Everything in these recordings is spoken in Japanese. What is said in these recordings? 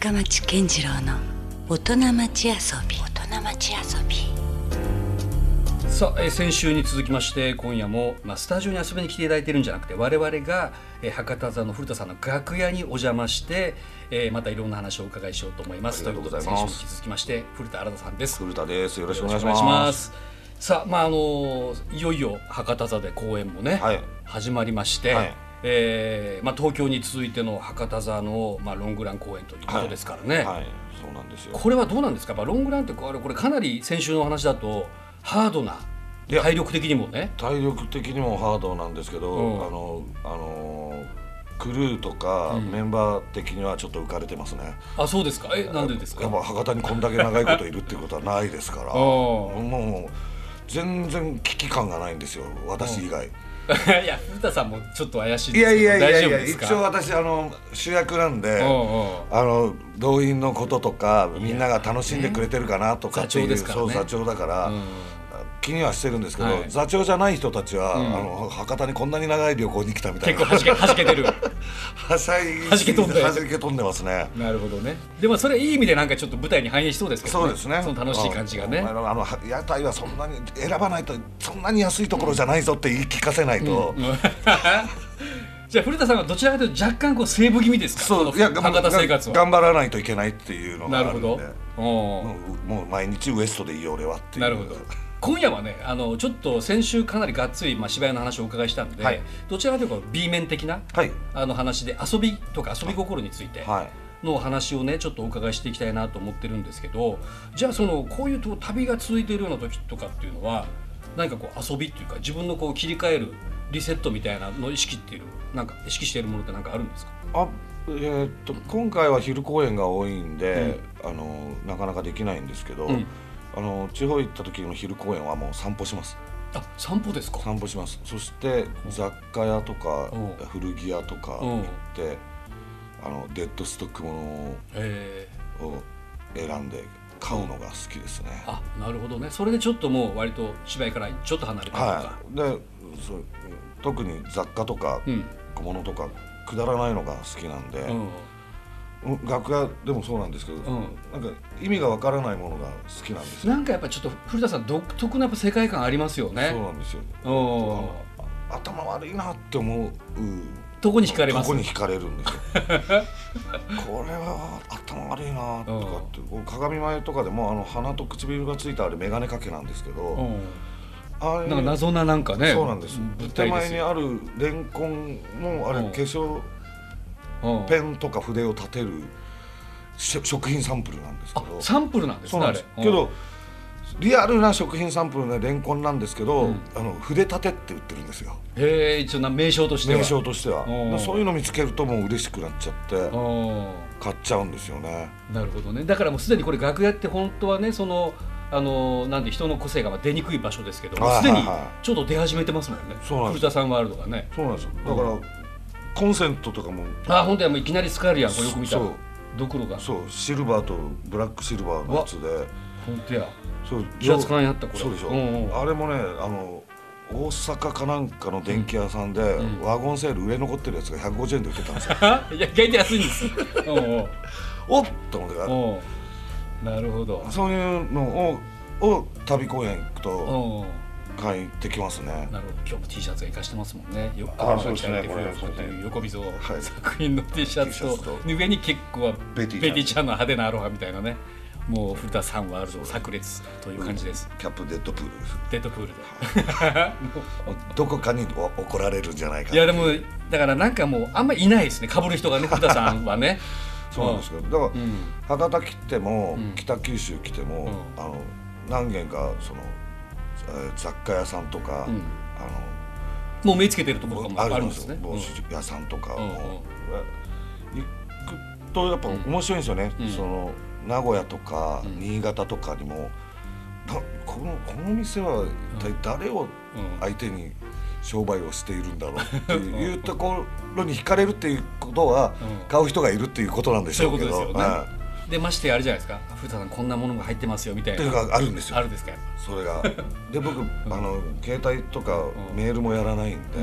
深町健次郎の大人町遊び。大人町遊び。さあ、えー先週に続きまして今夜も、まあ、スタジオに遊びに来ていただいてるんじゃなくて我々が、えー博多座の古田さんの楽屋にお邪魔して、えーまたいろんな話をお伺いしようと思います。ありがとうございとます。うことで先週に続きまして古田新太さんです。古田です。よろしくお願いします。す。さあまああのいよいよ博多座で公演もね、はい。始まりまして、はいえーまあ、東京に続いての博多座の、まあ、ロングラン公演ということですからね、はい、そうなんですよ。これはどうなんですか、まあ、ロングランってこれこれかなり先週のお話だとハードな体力的にもね。体力的にもハードなんですけど、うん。あのあのクルーとかうん。メンバー的にはちょっと浮かれてますね。あそうですか？えなんでですか？やっぱ博多にこんだけ長いこといるっていうことはないですから、うん。もう全然危機感がないんですよ。私以外。いや古田さんもちょっと怪しいいやいやいやいや、一応私あの主役なんで。あの動員のこととかみんなが楽しんでくれてるかなとかっていう、ね。そう座長だから、うん気にはしてるんですけど、はい。座長じゃない人たちは、うん。あの博多にこんなに長い旅行に来たみたいな。結構はじけはじけてる。はしゃいはじけ飛んではじけ飛んでますね。なるほどね。でもそれいい意味でなんかちょっと舞台に反映しそうですけどそうですね。その楽しい感じがね。あのあのは屋台はそんなに選ばないとそんなに安いところじゃないぞって言い聞かせないと、うん。じゃあ古田さんはどちらかというと若干こうセーブ気味ですか？そう。いやの博多生活は。頑張らないといけないっていうのがなるほあるん。でどもうもう毎日ウエストでいいよ俺はっていう。なるほど今夜はねあのちょっと先週かなりがっつり、まあ、芝居の話をお伺いしたんで、はい。どちらかというと B 面的なはい。あの話で遊びとか遊び心についてはい。のお話をねちょっとお伺いしていきたいなと思ってるんですけどじゃあそのこういうと旅が続いているような時とかっていうのは何かこう遊びっていうか自分のこう切り替えるリセットみたいなのを意識っていうなんか意識しているものって何かあるんですか？あえーっと今回は昼公演が多いんで、あのなかなかできないんですけど、うんあの地方行った時の昼公演はもう散歩します。あ散歩ですか？散歩します。そして雑貨屋とかうん。古着屋とかうん。行ってあのデッドストックもえのを選んで買うのが好きですね、あなるほどね。それでちょっともう割と芝居からちょっと離れたりとか、はい。でそう特に雑貨とかうん。小物とかくだらないのが好きなんで、うん楽屋でもそうなんですけど、ん。なんか意味がわからないものが好きなんですよ。なんかやっぱちょっと古田さん独特なやっぱ世界観ありますよそうねなんですよ。頭悪いなって思う。どこに惹かれます。とこに惹かれるんですよ。これは頭悪いなとかって、鏡前とかでもあの鼻と唇がついたあれ眼鏡かけなんですけど、うん。あれなんか謎ななんかねそうなんです物手体ですよ。前にあるレンコンもあれうん。化粧うんペンとか筆を立てるし食品サンプルなんですけあどサンプルなんですねあれ。けどリアルな食品サンプルのレンコンなんですけど、うん。あの筆立てって売ってるんですよ。うんへえ一応な名称としては。名称としては。そういうの見つけるともう嬉しくなっちゃってうん。買っちゃうんですよね。なるほどね。だからもうすでにこれ楽屋って本当はねそのあのなんで人の個性がまあ出にくい場所ですけどすでにはいはい。ちょっと出始めてますもんね。そうなんです。古田さんワールドがね。そうなんですよ。だから、コンセントとかも。あ本当やもういきなり使えるやんこれよく見たら。そう。ドクロが。そう。シルバーとブラックシルバーのやつで。本当や。そう。気圧感やったこれ。そうでしょ、うんうん。あれもねあの大阪かなんかの電気屋さんで、ん。ワゴンセール売れ残ってるやつが150円で売ってたんですよ。いや意外と安いんです。うんうん。おっと思ってうん。なるほど。そういうのをを旅公演行くとうん買いてきますねなるほど。今日も T シャツが活かしてますもんね。よあそうですね。これという横溝はい。作品の T シャツと。と上に結構はベベティちゃんの派手なアロハみたいなね。もう古田さんワールド炸裂という感じです。キャップデッドプールデッドプールで。どこかにお怒られるんじゃないかいやでもだからなんかもうあんまいないですね。被る人がね 古田さんはね。そうなんですけどだから、うん。博多来ても、うん。北九州来ても、うん。あの何軒かその、えー雑貨屋さんとか、うん。あもう目つけてるところもあるんですね。帽子屋さんとかも、行くとやっぱ面白いんですよね、うん。その名古屋とか、うん。新潟とかにも。なこのこの店は一体誰をうん相手に商売をしているんだろうっていうところに惹かれるっていうことは、うん。買う人がいるっていうことなんでしょうけど。そういうことですよね。はいでましてやあれじゃないですか。古田さんこんなものが入ってますよみたいな。あるんですよ。あるんですかそれが。で僕、あの携帯とかん。メールもやらないんで、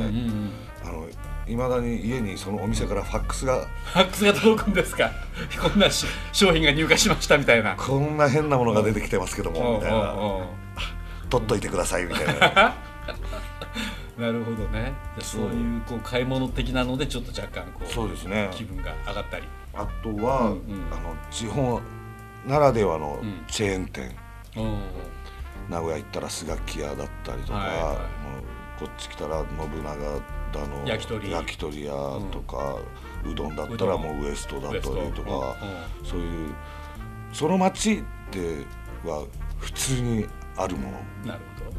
あのいまだに家にそのお店からファックスがファックスが届くんですか？こんなし商品が入荷しましたみたいな。こんな変なものが出てきてますけどもみたいな。取っといてくださいみたいな。なるほどね。そういうこう買い物的なのでちょっと若干こうそうですね。気分が上がったりあとは、うんうん。あの地方ならではのうん。チェーン店、うん名古屋行ったらスガキ屋だったりとか、はいはい。こっち来たら信長だの焼き鳥。焼き鳥屋とか、うどんだったらもうウエストだったりとか、ウエスト。そういうその町っては普通にあるもの。うんなるほど、うん。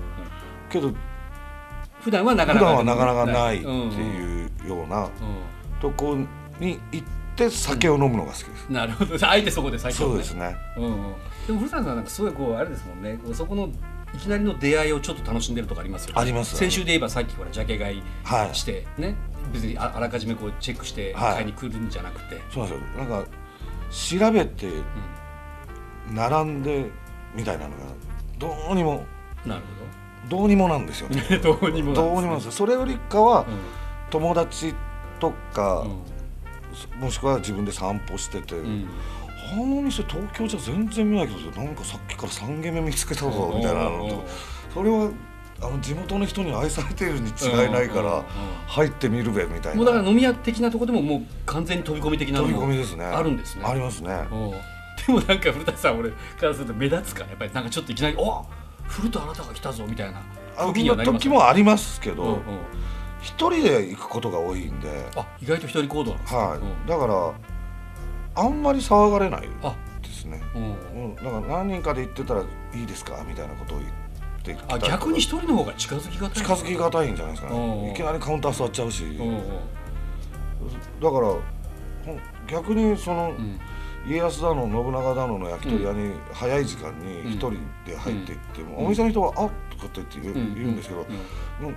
けど普段はなか普なか段はなかなかないってうん。うん。いうようなうとこに行って酒を飲むのが好きです、んなるほど。あえてそこで最初そうですね。うんうん、でも古田さんなんかすごいこうあれですもんね。そこのいきなりの出会いをちょっと楽しんでるとかありますよね。あります。先週で言えばさっきほらジャケ買いはい。してね、別にああらかじめこうチェックしてはい。買いに来るんじゃなくて、そうなんですよ。なんか調べて並んでみたいなのがどうにもなるど。うにもなんですよね。ほ どどうにもどうにもなんですよ。それよりかはうん。友達とか、うんもしくは自分で散歩してて、うんあの店東京じゃ全然見ないけどなんかさっきから3軒目見つけたぞみたいなのとかそれはあの地元の人に愛されているに違いないから入ってみるべみたいな。もうだから飲み屋的なところでももう完全に飛び込み的なの飛びも込みですね。あるんですね。ありますね。う。んでもなんか古田さん俺からすると目立つかやっぱりなんかちょっといきなり「お古田あなたが来たぞ」みたいな。時もありますけど。うんうん一、人で行くことが多いんで。あ意外と一人行動なんですね。はい、うん。だからあんまり騒がれないあですね。うん。うん、だから何人かで行ってたらいいですか？みたいなことを言ってきたありとか。逆に一人の方が近づきがたい近づきがたいんじゃないですかうんうん。ねいきなりカウンター座っちゃうし、うんうん。だからほん逆にその、うん。家康だの信長だのの焼き鳥屋に早い時間に一人で入っていっても、うん。お店の人は「あっ」とかって言って言う,、うん。言うんですけど、うん。もう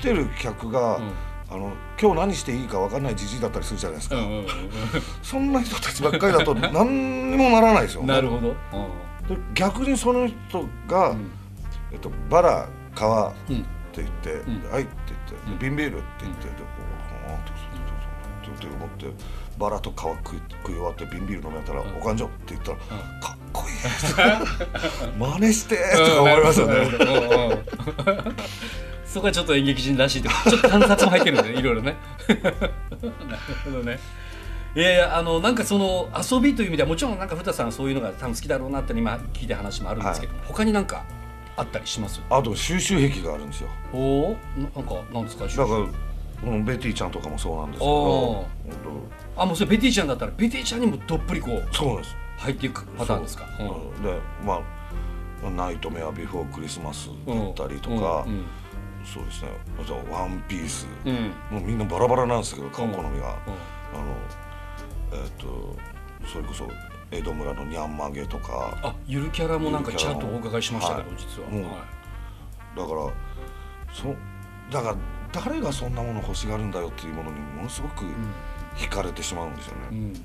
来てる客が、うん。あの今日何していいか分かんないじじいだったりするじゃないですか、うんうんうんそんな人たちばっかりだと何にもならないですよ。う んなるほど。で逆にその人が、うん。えっと、バラ皮ってうん言って「ん。はい」って言って「うん。瓶ビール」って言って「でこうあーってって思ってバラと皮食い食い終わって瓶ビール飲みやったら「うん。おかんじょ」って言ったらん「かっこいい」真似してとか思いますよね。そこはちょっと演劇人らしいと。ちょっと観察も入ってるんでね。いろいろね。なるほどね。いやいやあのなんかその遊びという意味ではもちろんなんか古田さんはそういうのが多分好きだろうなって今聞いた話もあるんですけど、他になんかあったりします？あと収集癖があるんですよ。おおなんかなんですか？だからうんベティちゃんとかもそうなんですけど。あもうそれベティちゃんだったらベティちゃんにもどっぷりこう当そうなんです。入っていくパターンですか？そう。うん。でまあ「ナイトメアビフォークリスマス」だったりとか、うんそうですね。あと「ワンピース。うん。うんもうみんなバラバラなんですけど顔好みが、うん。あのえっ、とそれこそ江戸村のニャンマゲとか。あゆるキャラもなんかちらっとお伺いしましたけど、はい。実は、うんはい。だからそだから誰がそんなもの欲しがるんだよっていうものにものすごく惹かれてしまうんですよね、うん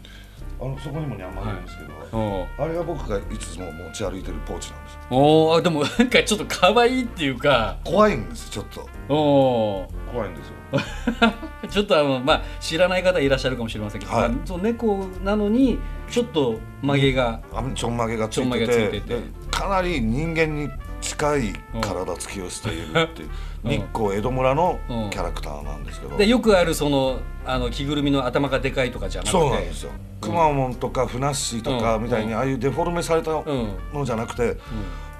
あのそこにもニャンマゲあるんですけど、おあれが僕がいつも持ち歩いてるポーチなんですおー。でもなんかちょっと可愛いっていうか。怖いんですちょっと。お怖いんですよ。ー ちょっとあのまあ知らない方いらっしゃるかもしれませんけど、はい。まあそう猫なのにちょっと曲げが、あちょんまげがついちょんまげがついてて。でかなり人間に近い体つきをしているっていう、うん。日光江戸村のうんキャラクターなんですけど、でよくあるそのあの着ぐるみの頭がでかいとかじゃなくて。そうなんですよ。くまモンとかふなっしーとかうんみたいにああいうデフォルメされたうん、のじゃなくて、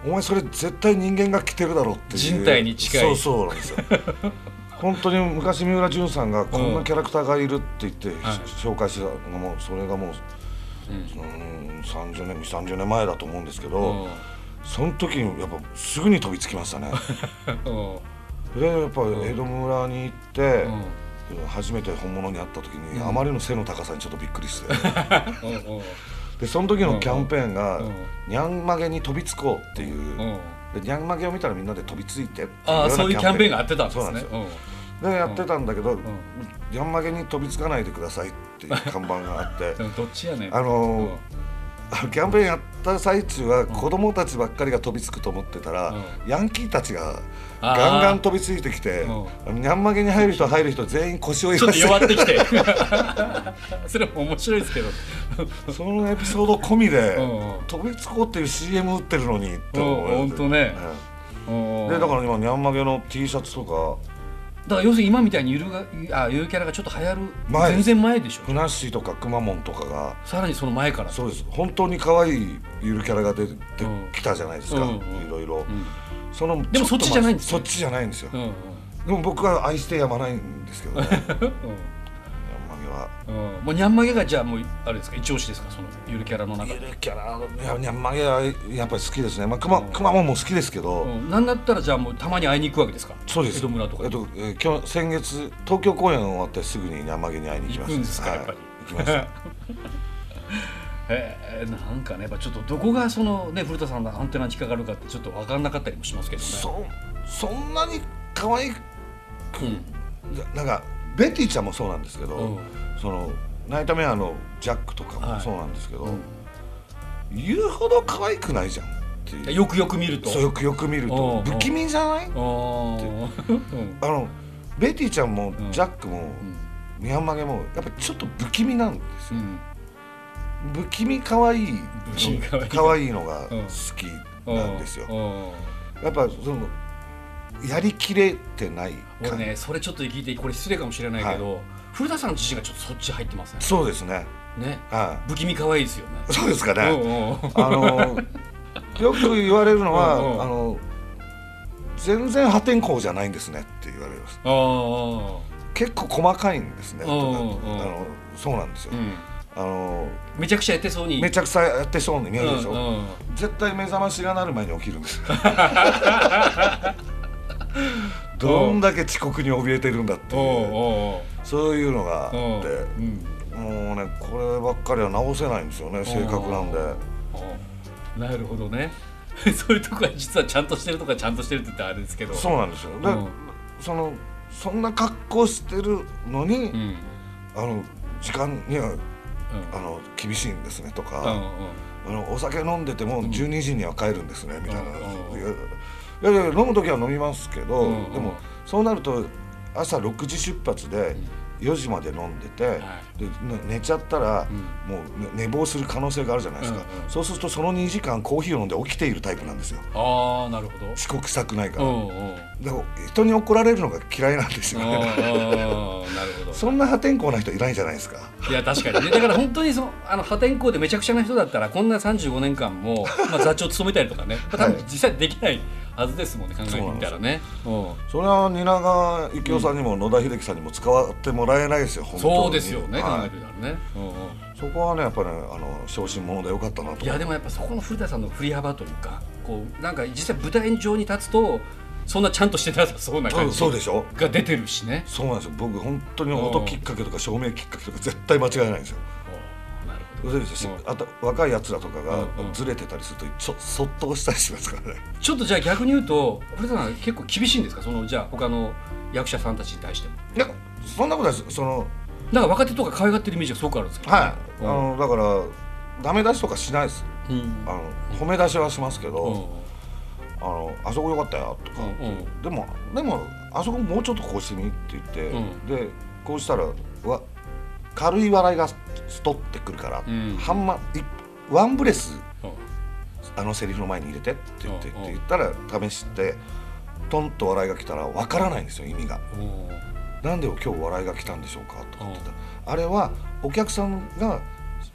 お前それ絶対人間が着てるだろっていう。人体に近い。そうそうなんですよ。本当に昔三浦淳さんがこんなキャラクターがいるって言って、はい。紹介したのがもうそれがもう、うん。うん、30年30年前だと思うんですけど、うんその時にやっぱすぐに飛びつきましたね。うん。でやっぱ江戸村に行って、うん。初めて本物に会った時に、うん。あまりの背の高さにちょっとびっくりして。でその時のキャンペーンがうん「にゃんまげに飛びつこう」っていう、にゃんまげを見たらみんなで飛びついてああよそういうキャンペーンがあってたんですね。そうなんですよ。でやってたんだけど、にゃんまげに飛びつかないでくださいっていう看板があって。うんどっちやねん。あのーあのキャンペーンやった最中は子供たちばっかりが飛びつくと思ってたら、うヤンキーたちがガンガン飛びついてきてうあのニャンマゲに入る人入る人全員腰をちょっと弱ってきて。それも面白いですけど。そのエピソード込みでうんうん。飛びつこうっていう CM 打ってるのにって思うんほんとね。うん。でだから今ニャンマゲの T シャツとかだから要するに今みたいにゆるがあゆるキャラがちょっと流行る前。全然前でしょ。ふなっしーとかくまモンとかが。さらにその前から。そうです。本当に可愛いゆるキャラが出てきたじゃないですか、うんうんいろいろ、うん。そのでもそっちじゃないんですよそっちじゃないんですよ、うんうん。でも僕は愛してやまないんですけどね。うん。うんもうニャンマゲがじゃあもうあれですか一押しですかそのゆるキャラの中で。ゆるキャラいやニャンマゲはやっぱり好きですね。まあくまくまモンも好きですけど、うん。なんだったらじゃあもうたまに会いに行くわけですか？そうです。江戸村とかえっと、えー今日先月東京公演終わってすぐにニャンマゲに会いに行きました行くんです。かはいやっぱり。行きました えーなんかねやっぱちょっとどこがそのね古田さんのアンテナに引っかかるかってちょっと分かんなかったりもしますけどね。そそんなに可愛くうん。なんかベティちゃんもそうなんですけど、うん。そのナイトメアのジャックとかはい。もそうなんですけど、うん。言うほど可愛くないじゃんっていう。よくよく見ると。そうよくよく見ると。不気味じゃない？あーうんあのベティちゃんもん。ジャックも、うん。ミャンマゲもやっぱちょっと不気味なんですよ、うん。不気味可愛い不気味可愛い。のがうん好きなんですよ、うん。やっぱそのやりきれてない俺感ねそれちょっと聞いてこれ失礼かもしれないけど、古田さん自身がちょっとそっち入ってますね。そうですね。ね。は不気味可愛いですよね。いそうですかね、あのよく言われるのは、あの全然破天荒じゃないんですねって言われます。結構細かいんですね。あのそうなんですよ、うん。あのめちゃくちゃやってそうに。めちゃくちゃやってそうに見えるでしょ、うんうん。絶対目覚ましが鳴る前に起きるんです どんだけ遅刻に怯えてるんだっていう。そういうのがあって。おううん。もうねこればっかりは直せないんですよね性格なんで。なるほどね。そういうとこは実はちゃんとしてるとかちゃんとしてるって言ったらあれですけど。そうなんですよ。で、うん。そのそんな格好してるのに、うん。あの時間にはうん。あの厳しいんですねとか、うんうんあのお酒飲んでても12時には帰るんですね、みたいな、うんいやいや飲む時は飲みますけど、うんでもそうなると朝6時出発で4時まで飲んでて、はでね寝ちゃったら、うん。もうね寝坊する可能性があるじゃないですか、うんうんそうするとその2時間コーヒーを飲んで起きているタイプなんですよ。ああなるほど。遅刻したくないから、うんうん。でも人に怒られるのが嫌いなんですあよねーなるほど。そんな破天荒な人いないじゃないですか。いや確かにね。だから本当にそのあの破天荒でめちゃくちゃな人だったらこんな35年間も、まあ、座長務めたりとかね。多分実際できないはずですもんね考えてみたらね。うんそれは蜷川幸雄さんにも野田秀樹さんにも使ってもらえないですよ、本当に。そうですよね、はい。考えてみたらね、うんうん。そこはねやっぱり、ね、あの小心者でよかったなと。いやでもやっぱそこの古田さんの振り幅というかこうなんか実際舞台上に立つとそんなちゃんとしてなさそうな感じそうでしょが出てるしね。そうなんですよ。僕本当に音きっかけとか照明きっかけとか絶対間違いないんですよあと若いやつらとかがうんうん。ずれてたりするとちょそっと押したりしますからね。ちょっとじゃあ逆に言うと古田さん結構厳しいんですか？そのじゃあ他の役者さんたちに対しても。いやそんなことないです。そのなんか若手とか可愛がってるイメージがすごくあるんですけどね、はいあのだからダメ出しとかしないです。うん。うんあの褒め出しはしますけうん。ど、あのあそこよかったよとか、うんうん。でもでもあそこもうちょっとこうしてみって言って、うん。でこうしたらわ軽い笑いがストってくるから、うん。ハンマいワンブレスうん。あのセリフの前に入れてって言って,、って言ったら試してトンと笑いが来たらわからないんですよ意味が。うんなんで今日笑いが来たんでしょうかとかって言った。らあれはお客さんが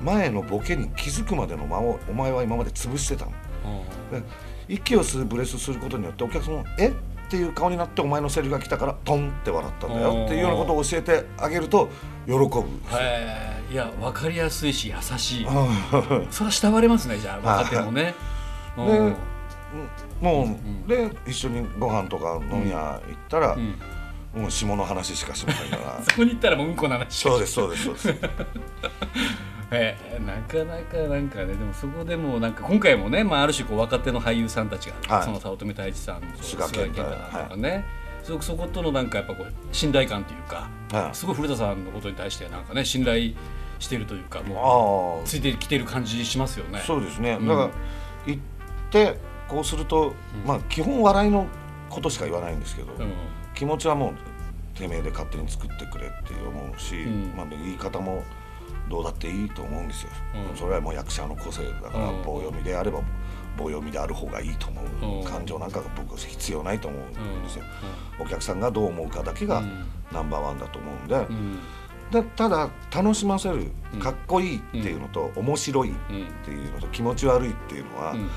前のボケに気づくまでの間をお前は今まで潰してたの。で息を吸うブレスすることによってお客さんも「え？っ?」ていう顔になってお前のセリフが来たからトンって笑ったんだよっていうようなことを教えてあげると喜ぶいや分かりやすいし優しい。うん。それは慕われますねじゃあ若手もね。うでんもう、んで一緒にご飯とか飲み屋行ったら、うん。もう下の話しかしませんから。そこに行ったらもううんこの話。そうですそうですそうです えーなかなかなんかねでもそこでもなんか今回もね、まあ、ある種こう若手の俳優さんたちが、はい。その早乙女太一さんと菅健太とかね、すごくそことのなんかやっぱこう信頼感というかはい。すごい古田さんのことに対してなんかね信頼してるというかもあうついてきてる感じしますよね。そうですね、うん。だから行ってこうすると、まあ基本笑いのことしか言わないんですけど、うん。気持ちはもうてめえで勝手に作ってくれって思うし、ん。まあ、言い方もどうだっていいと思うんですよ、うん。それはもう役者の個性だから、うん。棒読みであれば棒読みである方がいいと思う、うん。感情なんかが僕は必要ないと思うんですよ、お客さんがどう思うかだけがうん。ナンバーワンだと思うんで,、うん。でただ楽しませるうん。かっこいいっていうのと、面白いっていうのと気持ち悪いっていうのは、うん。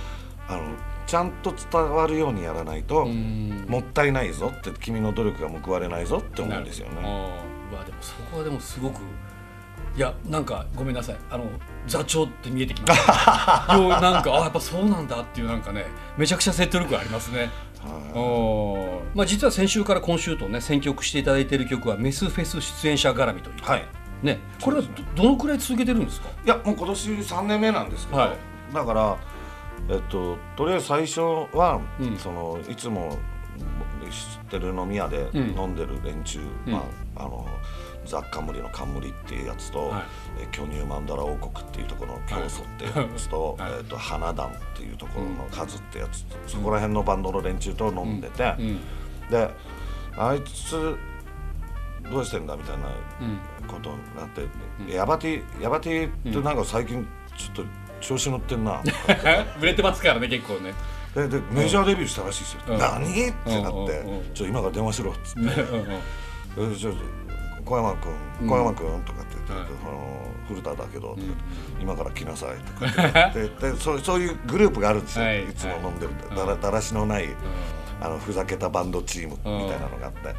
あのちゃんと伝わるようにやらないと、うん。もったいないぞって君の努力が報われないぞって思うんですよね。あでもそこはでもすごくいやなんかごめんなさい。あの座長って見えてきました。ようなんかあやっぱそうなんだっていうなんかねめちゃくちゃ説得力ありますね。まあ、実は先週から今週とね選曲していただいている曲はメスフェス出演者絡みという、はい。ね、これはどどのくらい続けてるんですか？いやもう今年3年目なんですけど、はい。だから、えっと、とりあえず最初は、うん。そのいつも知ってる飲み屋でうん。飲んでる連中、うん。まあ、あのザ・冠の冠っていうやつと、はい。え巨乳マンダラ王国っていうところの教祖っていうやつと,、はい。えっと花壇っていうところの数ってやつと、そこら辺のバンドの連中と飲んでて、うん。であいつどうしてんだみたいなうん。ことになって、ヤバティヤバティってなんか最近ちょっと調子乗ってんな、売れてますからね結構ね。ででメジャーデビューしたらしいですよ、うん。何？ってなって、うんうんうんちょ今から電話しろっつって。ちょ小山君小山君とかって言って、はい。あの古田だけど、ん。今から来なさいとかって言って でそうそういうグループがあるんですよ、はい。い、つも飲んでる、はい。だらだらしのない、あのふざけたバンドチームみたいなのがあって、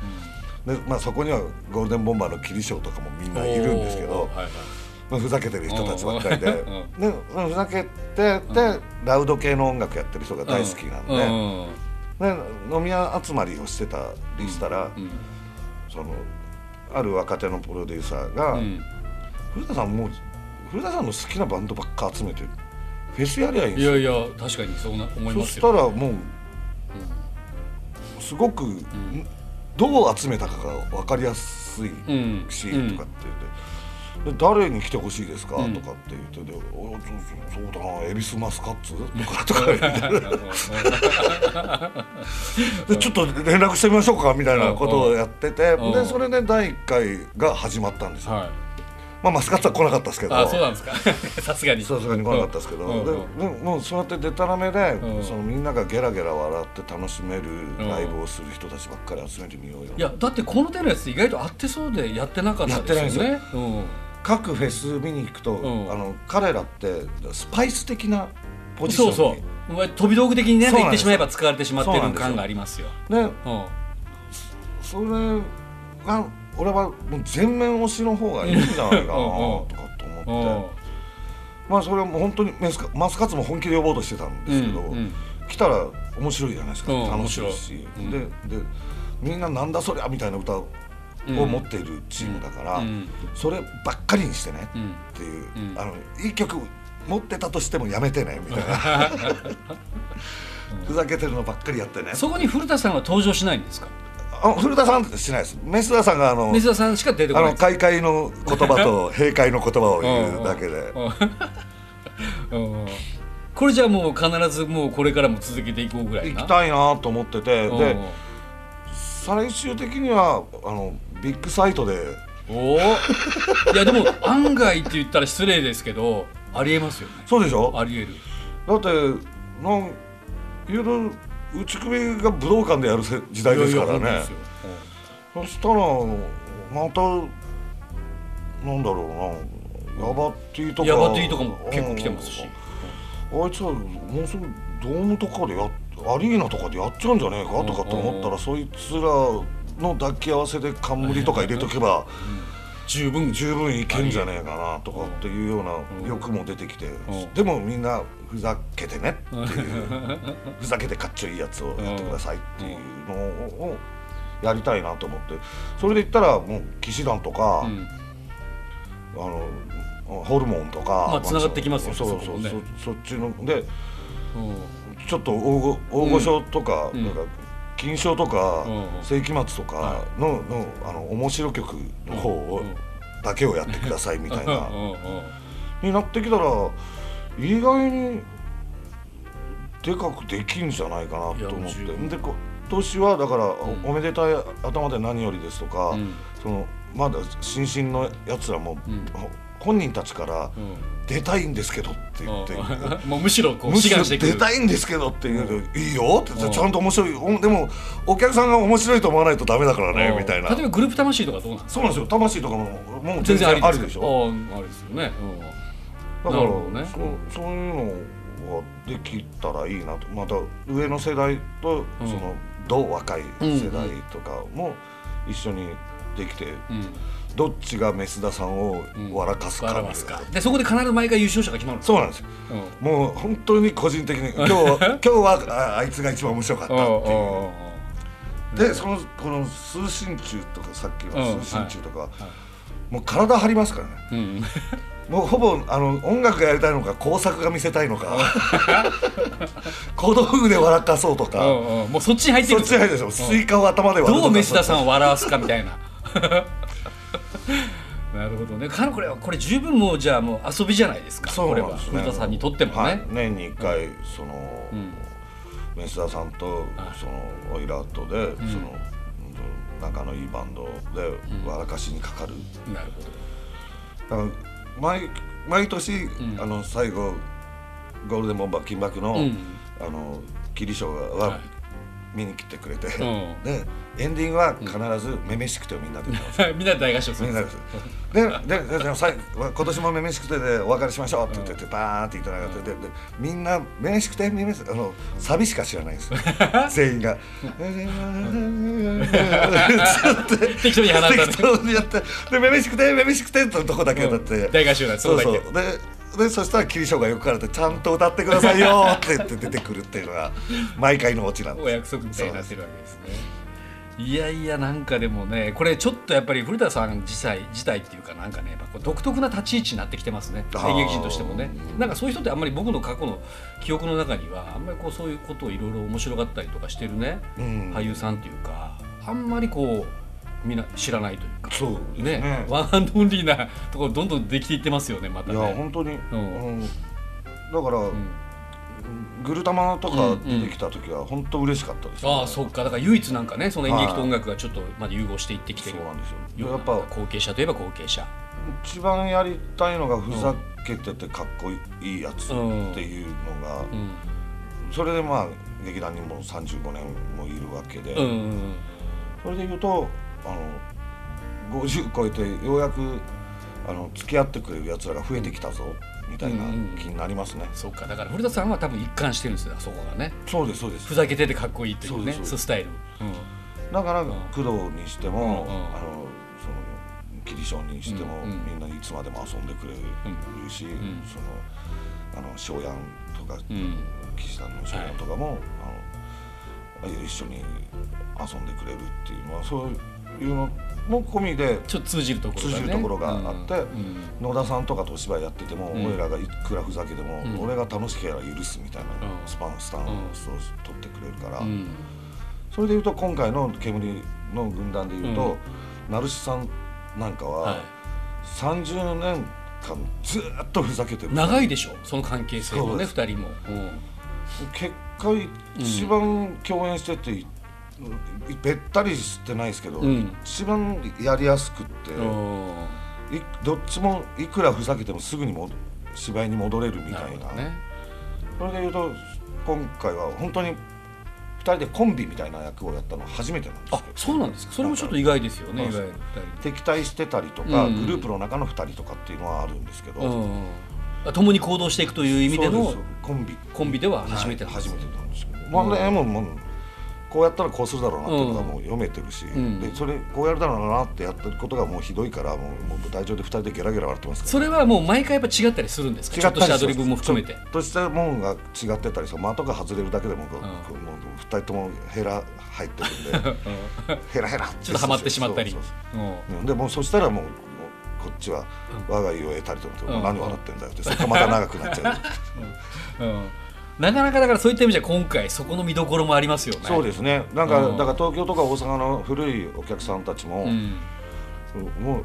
でまあ、そこにはゴールデンボンバーの桐翔とかもみんないるんですけどはいはい。まあ、ふざけてる人たちばっかりで。うふざけてで、ラウド系の音楽やってる人が大好きなんで,、うん。で飲み屋集まりをしてたりしたら、うん。そのある若手のプロデューサーが、うん。古田さんもう古田さんの好きなバンドばっか集めてフェスやりゃいいんですよ。いやいや確かにそうな思いそしますよ。たらもう、すごく、どう集めたかが分かりやすいうんし、うん。とかって言って。で誰に来てほしいですか、うん。とかって言ってで「おそうそうそうだなエビスマスカッツ?」とかとか言ってでちょっと連絡してみましょうか？みたいなことをやっててうん。でそれで第1回が始まったんですよ。はい。まあマスカッツは来なかったですけど。あそうなんですか。さすがに。さすがに来なかったですけど、うん。でもうそうやってでたらめで、うん。そのみんながゲラゲラ笑って楽しめるライブをする人たちばっかり集めてみようよ、いやだってこの手のやつ意外と合ってそうでやってなかったですよね。うん各フェス見に行くと、うん。あの彼らってスパイス的なポジションに。そうそう。飛び道具的にねそうなんです。言ってしまえば使われてしまってるそうなんですよ。感があります。よ。でうん。それが俺はもう全面推しの方がいいんじゃないかなうんとかと思って、まあそれはもう本当にメスカマスカッツも本気で呼ぼうとしてたんですけど、うんうん。来たら面白いじゃないですか、うん楽しいし、面白いででみんななんだそりゃみたいな歌を持っているチームだから、うん。そればっかりにしてね、うん。っていう、うん。あのいい曲持ってたとしてもやめてねみたいな。ふざけてるのばっかりやってね。そこに古田さんは登場しないんですか？あ古田さんしないです。メスダさんがあの水田さんしか出てこあないの開会の言葉と 閉会の言葉を言うだけで。これじゃあもう必ずもうこれからも続けていこうぐらいな。行きたいなと思ってて。うん。で最終的にはあのビッグサイトで。おおいやでも案外って言ったら失礼ですけどありえますよね。そうでしょ？ありえる。だってなんいろいろ打ち首が武道館でやるせ時代ですからね。そしたらまたなんだろうなヤバティとか。ヤバティとかも結構来てますし。あいつはもうすぐドームとかでやアリーナとかでやっちゃうん。じゃねえかとかと思ったうんらそいつらの抱き合わせで冠とか入れとけば十分。十分いけんじゃねえかなとかっていうような欲も出てきてでもみんなふざけてねっていう。ふざけてかっちょいいやつをやってくださいっていうのをやりたいなと思って。それで言ったらもう騎士団とか、うん。あのホルモンとか、まあ繋がってきますよねそうそうそうそっちのでうん。ちょっと大御大御所とか,、うん。なんか金賞とか、うん世紀末とかの,、のあの面白曲の方をだけをやってくださいみたいな。になってきたら意外にでかくできんじゃないかなと思って。で今年はだから、ん。おめでたい頭で何よりですとか、うん。そのまだ新進のやつらも、うん。ほ本人たちからうん。出たいんですけどって言って。うん。もうむしろこうむしろ出たいんですけどって言う。と、いいよってちゃんと面白い。おでもお客さんが面白いと思わないとダメだからねうん。みたいな。例えばグループ魂とかどうなんそうなんですよ。魂とかももう全然ありでしょああありですよね、だからね。そそういうのができたらいいなと。また上の世代とうん。その同若い世代とかも一緒にできて、うんうんどっちがメスダさんをうん笑かすかみたいな笑わすか。でそこで必ず毎回優勝者が決まるそうなんですよ。うん。もう本当に個人的に 今日は今日はああいつが一番面白かったっていう。でそのこの通信中とかさっきの通信中とか、もう体張りますからね。うん。う ん もうほぼあの音楽がやりたいのか工作が見せたいのか小道具で笑かそうとか、うんう。んもうそっちに入ってる。っち入るでしょ、スイカを頭でどうメスダさんを笑わすかみたいななるほどね。かこれはこれ十分もうじゃあもう遊びじゃないですか。そうなんですね。は。古田さんにとってもね、はい、年に1回、その、うん。メスダさんとはい。そのオイラートで、そのうん仲のいいバンドで笑かしにかかる、なるほど。だから毎毎年、ん。あの最後ゴールデンボンバー金箔の、うん。あのキリショーははい。見に来てくれて、ん。でエンディングは必ず「めめしくて」をみんなで歌う んですよみんなで大合唱する。みんなででででで最後今年もめめしくてでお別れしましょうって言っててバーンっていただいてででみんなめめしくてめめしくてあのサビしか知らないんですよ。全員が。適当に鼻歌で適当にやってでめめしくてめめしくてってとこだけだって、大合唱なんですそうそう。ででそしたらキリショーがよくからってちゃんと歌ってくださいよって言って出てくるっていうのが毎回のオチなんです。お約束みたいになってるわけですねいやいやなんかでもねこれちょっとやっぱり古田さん自体自体っていうかなんかねやっぱこう独特な立ち位置になってきてますね。演劇人としてもね。なんかそういう人ってあんまり僕の過去の記憶の中にはあんまりこうそういうことをいろいろ面白がったりとかしてるね、うん。俳優さんっていうかあんまりこうみんな知らないというかそうね。ねワンハンドオンリーなところどんどんできていってますよねまたいね。や本当に、ん。うん。だから、うんグルタマとかうんうん出てきた時は本当嬉しかったです、ああそうか。だから唯一なんかねその演劇と音楽がちょっとまだ融合していってきてる。そうなんですよ。やっぱ後継者といえば後継者。一番やりたいのがふざけててかっこいいやつっていうのが、うん。それでまあ劇団にも35年もいるわけで、うんうんそれで言うとあの50超えてようやくあの付き合ってくれるやつらが増えてきたぞみたいな気になりますね、そうか。だから古田さんは多分一貫してるんですよ。そこがね。そうですそうです。ふざけててかっこいいっていうね。そうスタイル、だからん。工藤にしても、うんうん。あのそのキリシにしても、うんうん。みんないつまでも遊んでくれるし、んそのあの翔やんとか、うん。うん岸田の翔やんとかも、あの一緒に遊んでくれるっていうのはそういうのも込みでちょっと通じるところが、ね、通じるところがあってうん。野田さんとかとお芝居やってても、うん。俺らがいくらふざけても、うん。俺が楽しければ許すみたいなうん。スパンスタンスを取ってくれるから、うん。それでいうと今回の煙の軍団でいうと、成志さんなんかはは30年間ずーっとふざけてい、る。長いでしょ？その関係性もねそう二人も、うん。結果一番共演してて、べったりしてないですけど、うん。一番やりやすくって、どっちもいくらふざけてもすぐにも芝居に戻れるみたいな。ね。それでいうと今回は本当に2人でコンビみたいな役をやったのは初めてなんですあそうなんですか？それもちょっと意外ですよね敵対してたりとか、うん。グループの中の2人とかっていうのはあるんですけど、うん。あ共に行動していくという意味でのコンビ。コンビでは初めてなんですはい初めてなんですけど、まあねもうもうこうやったらこうするだろうなっていうのがもう読めてるし、ん。でそれこうやるだろうなってやってることがもうひどいからもうもう舞台上で2人でゲラゲラ笑ってますから。それはもう毎回やっぱ違ったりするんですか？ちょっとしたアドリブも含めて。ちょっとしたもんが違ってたりそう的が外れるだけでもこう、ん。もう2人ともヘラ入ってるんで。ヘラヘラちょっとハマってしまったり。でもうそしたらもうもうこっちは我が家を得たりとか、うん何笑ってんだよって そこまた長くなっちゃう。うんなかなかだからそういった意味じゃ今回そこの見どころもありますよね。そうですね。なんか、うん。だから東京とか大阪の古いお客さんたちも、うん。もう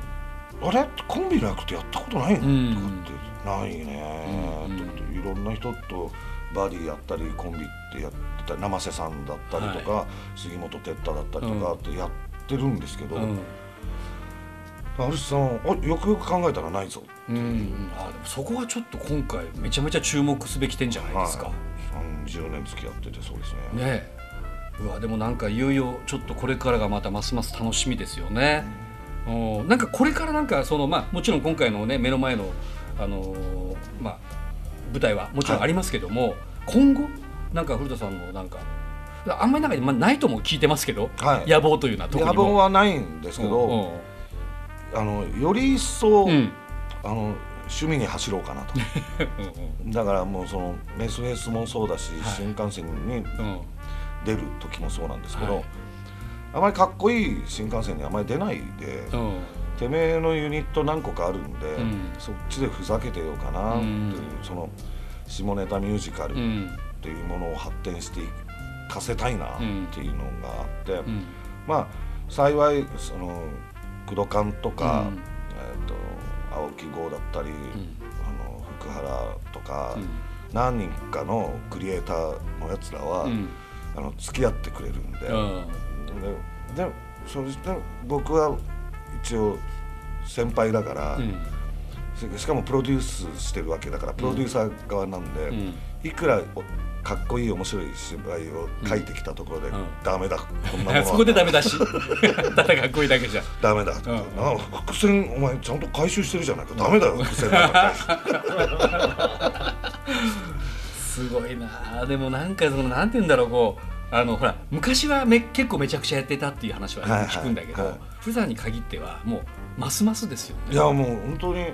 あれ？コンビの役ってやったことないの、うん。とかってないね、うん。といろんな人とバディやったりコンビってやってたり生瀬さんだったりとか、杉本哲太だったりとかってやってるんですけど、うん。アルシさんあよくよく考えたらないぞうんあでもそこはちょっと今回めちゃめちゃ注目すべき点じゃないですか、はい、30年付き合っててそうですね。ねえ。うわでもなんかいよいよちょっとこれからがまたますます楽しみですよね、うん、なんかこれからなんかそのまあもちろん今回のね目の前のあのーまあ舞台はもちろんありますけども、今後なんか古田さんのなんかあんまりなんか、まあ、ないとも聞いてますけど、はい。野望というのは特にも。野望はないんですけど、あのより一層、うんうんあの趣味に走ろうかなと。だからもうそのメスフェスもそうだし、はい。新幹線に出る時もそうなんですけど、はい。あまりかっこいい新幹線にあまり出ないで、うん。てめえのユニット何個かあるんで、うん。そっちでふざけてようかなっていう、うん。その下ネタミュージカルっうん。ていうものを発展していかせたいなっていうのがあって、うん。まあ幸いその工藤館とか、うん青木剛だったり、うん。あの福原とか、うん。何人かのクリエイターのやつらは、うん。あの付き合ってくれるんで、うん。ででそして僕は一応先輩だから、うん。ししかもプロデュースしてるわけだからプロデューサー側なんで、うん。いくらおかっこいい面白い芝居を書いてきたところで、うん。ダメだ。こんなものは。そこでダメだし。ただかっこいいだけじゃ。ダメだ。うん。あ伏線お前ちゃんと回収してるじゃないか、ダメだよ伏線なんか。すごいな。でもなんかそのなんて言うんだろうこうあのほら昔はめ結構めちゃくちゃやってたっていう話ははいはい。聞くんだけど、はい。普段に限ってはもうますますですよね。いやもう本当に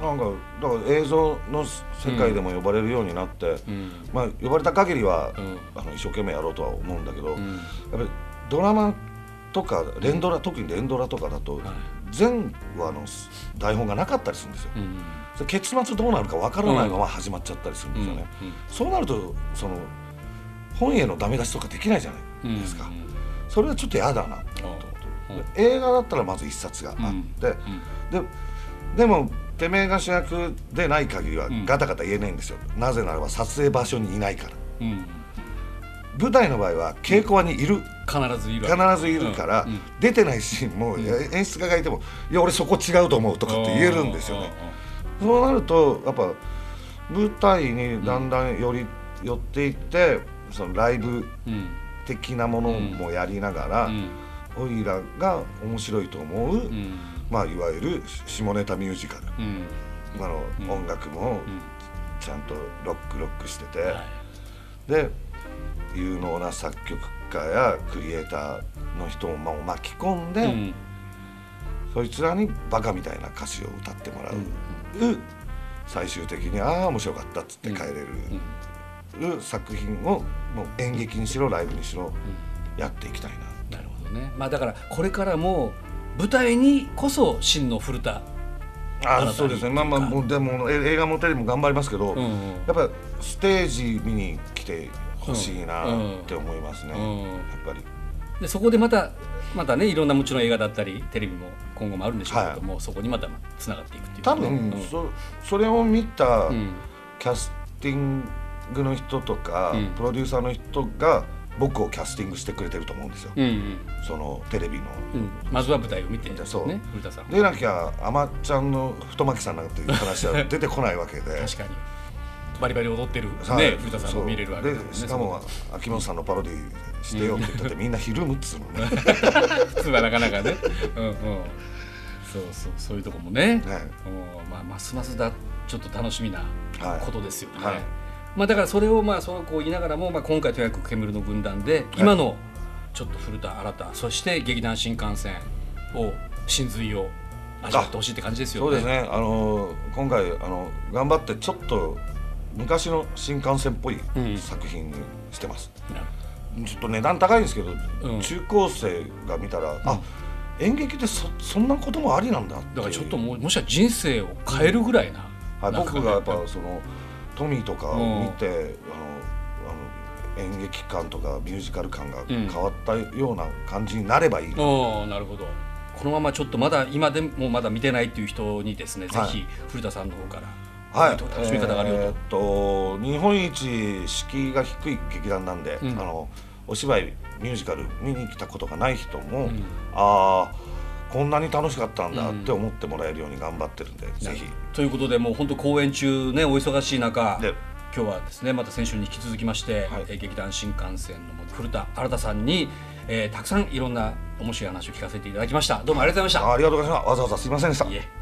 なんかだから映像の世界でも呼ばれるようになって、うん。まあ呼ばれた限りは、うん。あの一生懸命やろうとは思うんだけど、うん。やっぱりドラマとか連ドラ、特に連ドラとかだと、はい。全話の台本がなかったりするんですよ、結末どうなるかわからないまま始まっちゃったりするんですよね、うん。そうなるとその本へのダメ出しとかできないじゃないですか、それはちょっと嫌だなと思っ映画だったらまず一冊があって、ででもてめえが主役でない限りはん。ガタガタ言えないんですよ、なぜならば撮影場所にいないから。舞台の場合は稽古場にいる、必ずいる必ずいるから、出てないシーンも、演出家がいても「いや俺そこ違うと思う」とかって言えるんですよね。そうなるとやっぱ舞台にだんだんより寄っていってそのライブうん的なものもやりながら、うん。オイラが面白いと思う、うん。まあ、いわゆる下ネタミュージカル、うん。あのうん。音楽もうん。ちゃんとロックロックしてて、はい。で有能な作曲家やクリエイターの人をまあ巻き込んで、うん。そいつらにバカみたいな歌詞を歌ってもらう、最終的に「ああ面白かった」っつって帰れる、作品をもう演劇にしろライブにしろやっていきたいな。なるほどね。まあだからこれからも舞台にこそ真の古田。あそうですね。まあまあもうでもえ映画もテレビも頑張りますけど、うんうん。やっぱステージ見に来てほしいなって思いますね、うんやっぱり。でそこでまたまたねいろんなもちろん映画だったりテレビも今後もあるんでしょうけども、そこにまたつながっていくっていう。多分、うん。そそれを見たうん。キャスティングの人とか、うん。プロデューサーの人が僕をキャスティングしてくれてると思うんですよ、うんうん。そのテレビの。うん。まずは舞台を見て。ねそう。古田さん。でなきゃあまちゃんの太巻さんなんていう話は 出てこないわけで。確かに。バリバリ踊ってる、はい。ね、古田さんも見れるわけでねしかも秋元さんのパロディしてよって言ったってみんなひるむっつうのね。普通はなかなかね。うんうん。そうそう。そういうとこもね。ね。うん。まあ、ますますだちょっと楽しみなはいことですよね、はいまあ、だからそれをまあそうこう言いながらも、まあ、今回とにかく煙の軍団で今のちょっと古田新太そして劇団新幹線を真髄を味わってほしいって感じですよね。そうですね。あの今回あの頑張ってちょっと昔の新幹線っぽいうん。作品にしてます、なるちょっと値段高いんですけど、うん。中高生が見たら、あ演劇ってそそんなこともありなんだだからちょっともうもしか人生を変えるぐらいな、はい、僕がやっぱ。そのトミーとかを見て、うん。あのあの演劇感とかミュージカル感がん。変わったような感じになればいいな、おーなるほど。このままちょっとまだ今でもまだ見てないっていう人にですね、はい。ぜひ古田さんの方からはい、楽しみ方があるよと、えーっと日本一敷居が低い劇団なんで、うん。あのお芝居ミュージカル見に来たことがない人も、ん。ああこんなに楽しかったんだうん。って思ってもらえるように頑張ってるんで、ぜひ。ということでもう本当公演中ねお忙しい中で今日はですねまた先週に引き続きまして、はい。えー劇団新幹線の古田新太さんに、えーたくさんいろんな面白い話を聞かせていただきました。どうもありがとうございまあありがとうございました。わざわざすいませんでした